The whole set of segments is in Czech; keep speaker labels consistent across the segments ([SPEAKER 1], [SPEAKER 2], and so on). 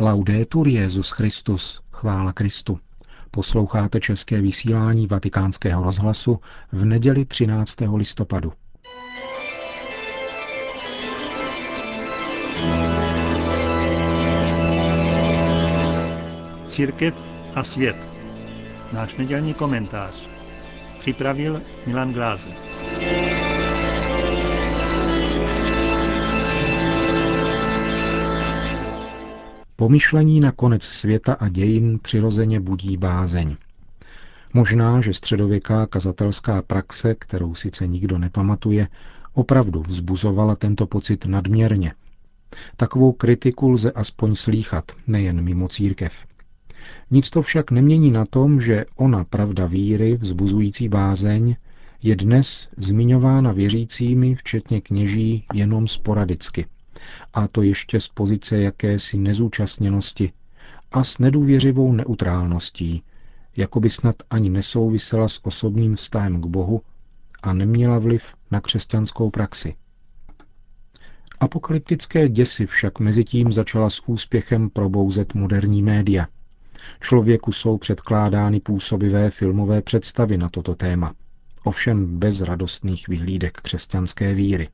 [SPEAKER 1] Laudetur Jezus Christus, chvála Kristu. Posloucháte české vysílání Vatikánského rozhlasu v neděli 13. listopadu.
[SPEAKER 2] Církev a svět. Náš nedělní komentář. Připravil Milan Glázer.
[SPEAKER 1] Pomyšlení na konec světa a dějin přirozeně budí bázeň. Možná, že středověká kazatelská praxe, kterou sice nikdo nepamatuje, opravdu vzbuzovala tento pocit nadměrně. Takovou kritiku lze aspoň slýchat, nejen mimo církev. Nic to však nemění na tom, že ona pravda víry, vzbuzující bázeň, je dnes zmiňována věřícími, včetně kněží, jenom sporadicky – a to ještě z pozice jakési nezúčastněnosti a s nedůvěřivou neutrálností, jako by snad ani nesouvisela s osobním vztahem k Bohu a neměla vliv na křesťanskou praxi. Apokalyptické děsy však mezi tím začala s úspěchem probouzet moderní média. Člověku jsou předkládány působivé filmové představy na toto téma, ovšem bez radostných vyhlídek křesťanské víry.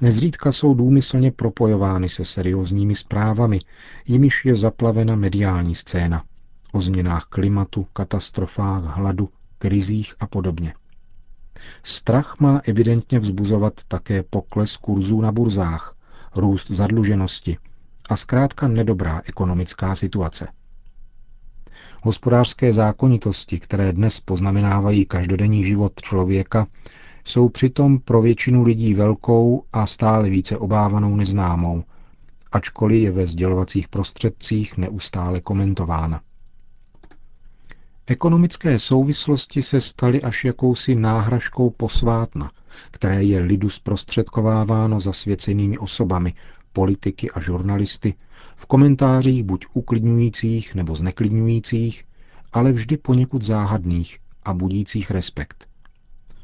[SPEAKER 1] Nezřídka jsou důmyslně propojovány se seriózními zprávami, jimiž je zaplavena mediální scéna. O změnách klimatu, katastrofách, hladu, krizích a podobně. Strach má evidentně vzbuzovat také pokles kurzů na burzách, růst zadluženosti a zkrátka nedobrá ekonomická situace. Hospodářské zákonitosti, které dnes poznamenávají každodenní život člověka, jsou přitom pro většinu lidí velkou a stále více obávanou neznámou, ačkoliv je ve sdělovacích prostředcích neustále komentována. Ekonomické souvislosti se staly až jakousi náhražkou posvátna, které je lidu zprostředkováváno zasvěcenými osobami, politiky a žurnalisty, v komentářích buď uklidňujících nebo zneklidňujících, ale vždy poněkud záhadných a budících respekt.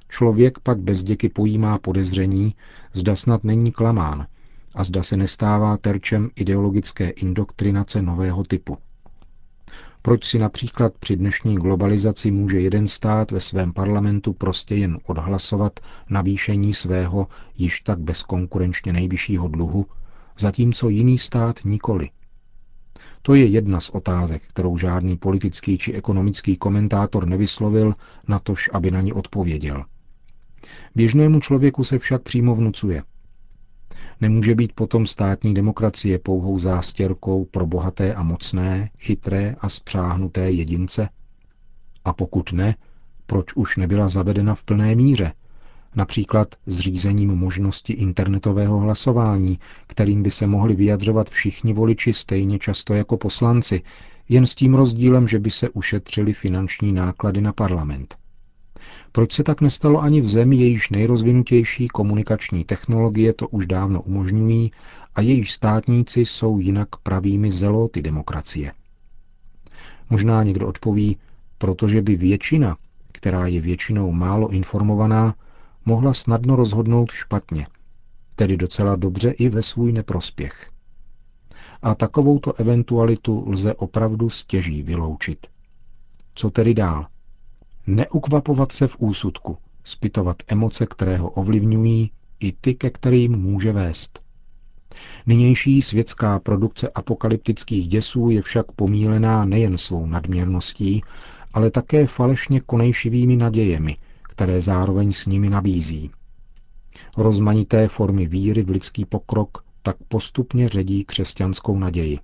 [SPEAKER 1] Člověk pak bez děky pojímá podezření, zda snad není klamán a zda se nestává terčem ideologické indoktrinace nového typu. Proč si například při dnešní globalizaci může jeden stát ve svém parlamentu prostě jen odhlasovat navýšení svého již tak bezkonkurenčně nejvyššího dluhu, zatímco jiný stát nikoli? To je jedna z otázek, kterou žádný politický či ekonomický komentátor nevyslovil, natož aby na ní odpověděl – Běžnému člověku se však přímo vnucuje. Nemůže být potom státní demokracie pouhou zástěrkou pro bohaté a mocné, chytré a spřáhnuté jedince? A pokud ne, proč už nebyla zavedena v plné míře, například zřízením možnosti internetového hlasování, kterým by se mohli vyjadřovat všichni voliči stejně často jako poslanci, jen s tím rozdílem, že by se ušetřili finanční náklady na parlament. Proč se tak nestalo ani v zemi, jejíž nejrozvinutější komunikační technologie to už dávno umožňují a jejíž státníci jsou jinak pravými zeloty demokracie? Možná někdo odpoví, protože by většina, která je většinou málo informovaná, mohla snadno rozhodnout špatně, tedy docela dobře i ve svůj neprospěch. A takovouto eventualitu lze opravdu stěží vyloučit. Co tedy dál? Neukvapovat se v úsudku, spytovat emoce, které ho ovlivňují, i ty, ke kterým může vést. Nynější světská produkce apokalyptických děsů je však pomílená nejen svou nadměrností, ale také falešně konejšivými nadějemi, které zároveň s nimi nabízí. Rozmanité formy víry v lidský pokrok tak postupně ředí křesťanskou naději.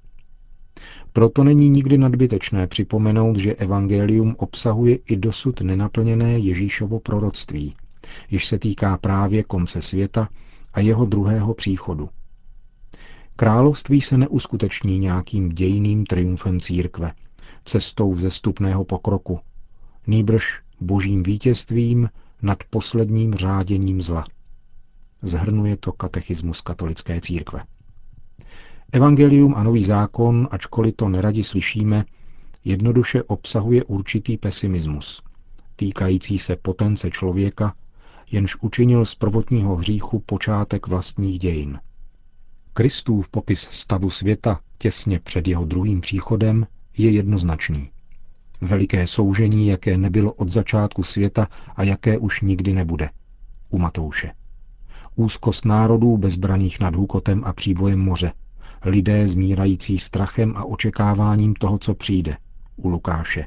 [SPEAKER 1] Proto není nikdy nadbytečné připomenout, že evangelium obsahuje i dosud nenaplněné Ježíšovo proroctví, jež se týká právě konce světa a jeho druhého příchodu. Království se neuskuteční nějakým dějným triumfem církve, cestou vzestupného pokroku, nýbrž božím vítězstvím nad posledním řáděním zla. Zhrnuje to katechismus katolické církve. Evangelium a nový zákon, ačkoliv to neradi slyšíme, jednoduše obsahuje určitý pesimismus, týkající se potence člověka, jenž učinil z prvotního hříchu počátek vlastních dějin. Kristův popis stavu světa těsně před jeho druhým příchodem je jednoznačný. Veliké soužení, jaké nebylo od začátku světa a jaké už nikdy nebude. U Matouše. Úzkost národů bezbraných nad hůkotem a příbojem moře. Lidé zmírající strachem a očekáváním toho, co přijde. U Lukáše.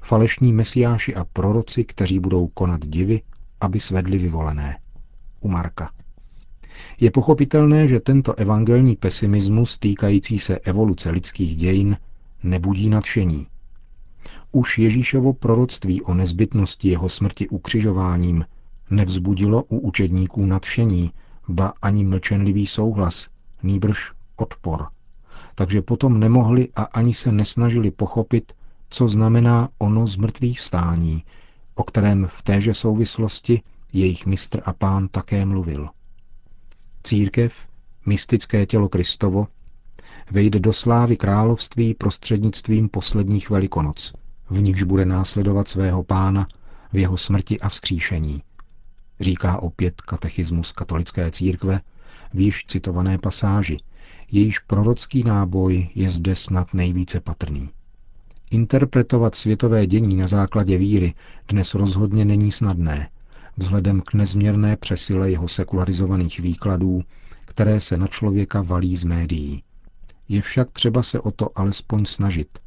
[SPEAKER 1] Falešní mesiáši a proroci, kteří budou konat divy, aby svedli vyvolené. U Marka. Je pochopitelné, že tento evangelní pesimismus týkající se evoluce lidských dějin nebudí nadšení. Už Ježíšovo proroctví o nezbytnosti jeho smrti ukřižováním nevzbudilo u učedníků nadšení, ba ani mlčenlivý souhlas, nýbrž odpor. Takže potom nemohli a ani se nesnažili pochopit, co znamená ono zmrtvých vstání, o kterém v téže souvislosti jejich mistr a pán také mluvil. Církev, mystické tělo Kristovo, vejde do slávy království prostřednictvím posledních velikonoc, v nichž bude následovat svého pána v jeho smrti a vzkříšení. Říká opět katechismus katolické církve v již citované pasáži, jejíž prorocký náboj je zde snad nejvíce patrný. Interpretovat světové dění na základě víry dnes rozhodně není snadné, vzhledem k nezměrné přesile jeho sekularizovaných výkladů, které se na člověka valí z médií. Je však třeba se o to alespoň snažit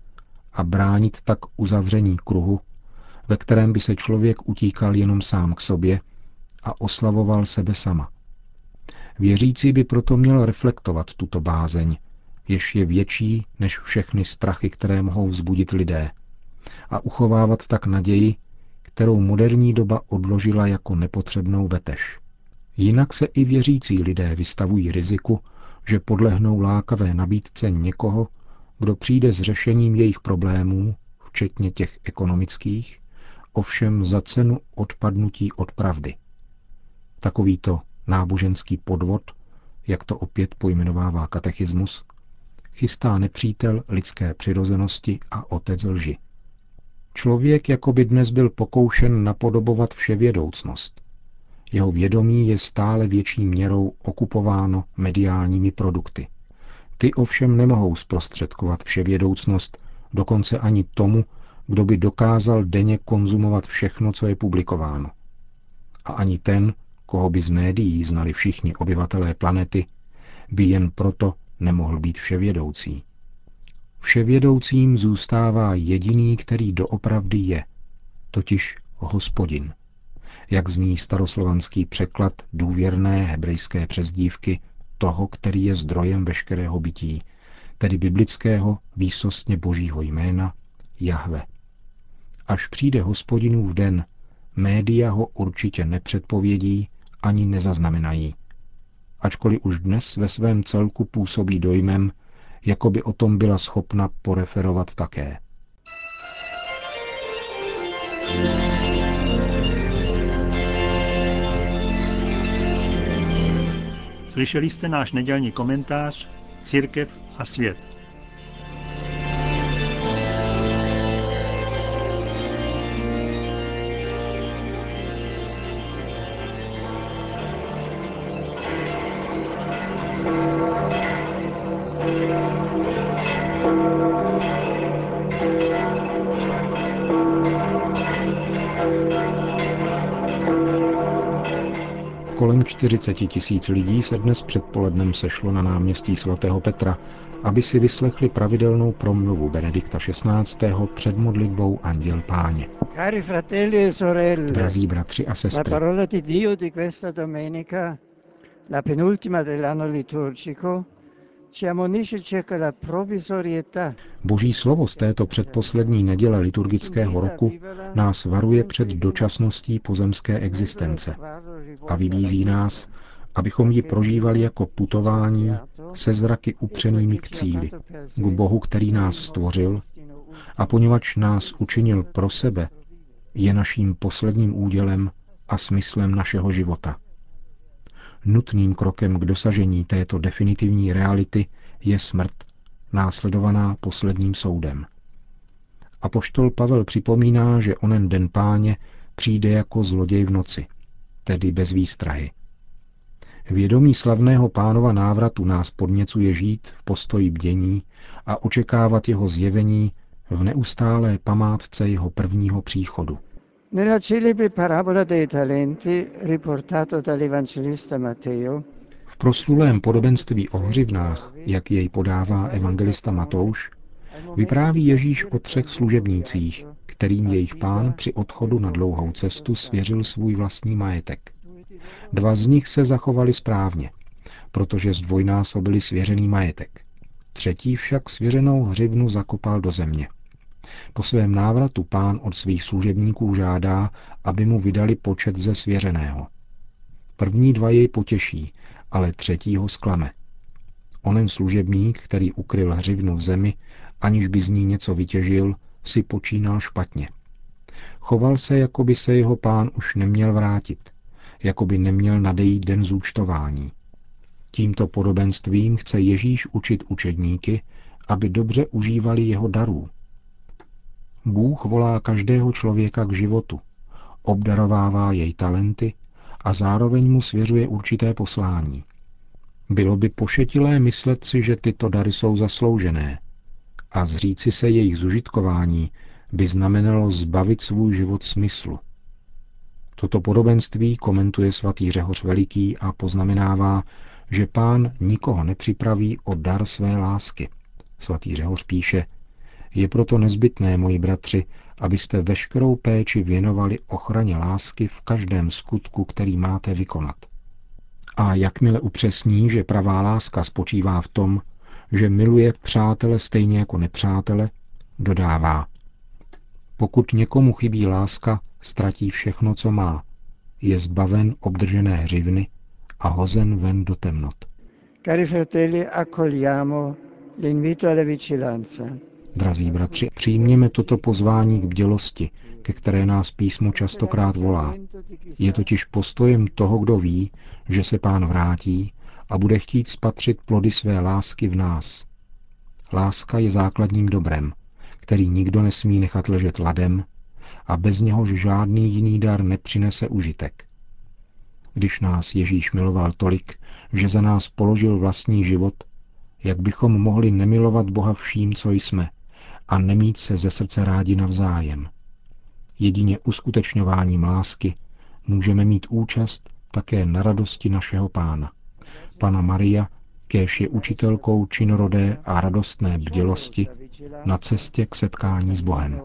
[SPEAKER 1] a bránit tak uzavření kruhu, ve kterém by se člověk utíkal jenom sám k sobě a oslavoval sebe sama. Věřící by proto měl reflektovat tuto bázeň, jež je větší než všechny strachy, které mohou vzbudit lidé, a uchovávat tak naději, kterou moderní doba odložila jako nepotřebnou vetež. Jinak se i věřící lidé vystavují riziku, že podlehnou lákavé nabídce někoho, kdo přijde s řešením jejich problémů, včetně těch ekonomických, ovšem za cenu odpadnutí od pravdy. Takovýto náboženský podvod, jak to opět pojmenovává katechismus, chystá nepřítel lidské přirozenosti a otec lži. Člověk jako by dnes byl pokoušen napodobovat vševědoucnost. Jeho vědomí je stále větší měrou okupováno mediálními produkty. Ty ovšem nemohou zprostředkovat vševědoucnost dokonce ani tomu, kdo by dokázal denně konzumovat všechno, co je publikováno. A ani ten, koho by z médií znali všichni obyvatelé planety, by jen proto nemohl být vševědoucí. Vševědoucím zůstává jediný, který doopravdy je, totiž hospodin. Jak zní staroslovanský překlad důvěrné hebrejské přezdívky toho, který je zdrojem veškerého bytí, tedy biblického výsostně božího jména Jahve. Až přijde hospodinův den, média ho určitě nepředpovědí ani nezaznamenají. Ačkoliv už dnes ve svém celku působí dojmem, jako by o tom byla schopna poreferovat také.
[SPEAKER 2] Slyšeli jste náš nedělní komentář Církev a svět.
[SPEAKER 1] Kolem 40 tisíc lidí se dnes předpolednem sešlo na náměstí svatého Petra, aby si vyslechli pravidelnou promluvu Benedikta XVI. před modlitbou Anděl Páně.
[SPEAKER 3] Cari fratelli e sorelle,
[SPEAKER 1] Drazí bratři a
[SPEAKER 3] la
[SPEAKER 1] sestry,
[SPEAKER 3] parola di Dio di questa domenica, la penultima dell'anno liturgico, ci ammonisce circa la provvisorietà
[SPEAKER 1] Boží slovo z této předposlední neděle liturgického roku nás varuje před dočasností pozemské existence a vybízí nás, abychom ji prožívali jako putování se zraky upřenými k cíli, k Bohu, který nás stvořil a poněvadž nás učinil pro sebe, je naším posledním údělem a smyslem našeho života. Nutným krokem k dosažení této definitivní reality je smrt, následovaná posledním soudem. Apoštol Pavel připomíná, že onen den páně přijde jako zloděj v noci, tedy bez výstrahy. Vědomí slavného pánova návratu nás podněcuje žít v postoji bdění a očekávat jeho zjevení v neustálé památce jeho prvního příchodu.
[SPEAKER 3] Nella celebre parabola dei talenti riportata dall'evangelista Matteo
[SPEAKER 1] V proslulém podobenství o hřivnách, jak jej podává evangelista Matouš, vypráví Ježíš o třech služebnících, kterým jejich pán při odchodu na dlouhou cestu svěřil svůj vlastní majetek. Dva z nich se zachovali správně, protože zdvojnásobili svěřený majetek. Třetí však svěřenou hřivnu zakopal do země. Po svém návratu pán od svých služebníků žádá, aby mu vydali počet ze svěřeného. První dva jej potěší, ale třetí ho zklame. Onen služebník, který ukryl hřivnu v zemi, aniž by z ní něco vytěžil, si počínal špatně. Choval se, jako by se jeho pán už neměl vrátit, jako by neměl nadejít den zúčtování. Tímto podobenstvím chce Ježíš učit učedníky, aby dobře užívali jeho darů. Bůh volá každého člověka k životu, obdarovává jej talenty a zároveň mu svěřuje určité poslání. Bylo by pošetilé myslet si, že tyto dary jsou zasloužené a zříci se jejich zužitkování by znamenalo zbavit svůj život smyslu. Toto podobenství komentuje svatý Řehoř Veliký a poznamenává, že pán nikoho nepřipraví o dar své lásky. Svatý Řehoř píše, je proto nezbytné, moji bratři, abyste veškerou péči věnovali ochraně lásky v každém skutku, který máte vykonat. A jakmile upřesní, že pravá láska spočívá v tom, že miluje přátele stejně jako nepřátele, dodává. Pokud někomu chybí láska, ztratí všechno, co má. Je zbaven obdržené hřivny a hozen ven do temnot.
[SPEAKER 3] Cari fratelli, accogliamo l'invito alla vigilanza.
[SPEAKER 1] Drazí bratři, přijměme toto pozvání k bdělosti, ke které nás písmo častokrát volá. Je totiž postojem toho, kdo ví, že se pán vrátí a bude chtít spatřit plody své lásky v nás. Láska je základním dobrem, který nikdo nesmí nechat ležet ladem a bez něhož žádný jiný dar nepřinese užitek. Když nás Ježíš miloval tolik, že za nás položil vlastní život, jak bychom mohli nemilovat Boha vším, co jsme, a nemít se ze srdce rádi navzájem. Jedině uskutečňováním lásky můžeme mít účast také na radosti našeho pána. Pana Maria, kéž je učitelkou činorodé a radostné bdělosti na cestě k setkání s Bohem.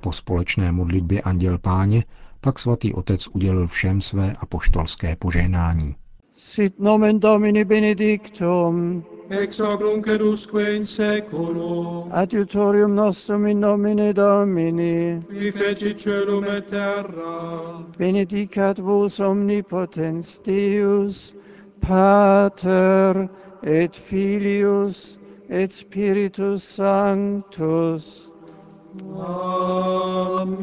[SPEAKER 1] Po společné modlitbě Anděl Páně pak svatý otec udělil všem své apoštolské požehnání.
[SPEAKER 3] Sit nomen Domini benedictum,
[SPEAKER 4] ex hoc nunc et usque in seculum,
[SPEAKER 3] adiutorium nostrum in nomine Domini,
[SPEAKER 4] qui feci celum et terra,
[SPEAKER 3] benedicat vos omnipotens Deus, Pater et Filius et Spiritus Sanctus.
[SPEAKER 4] Amen.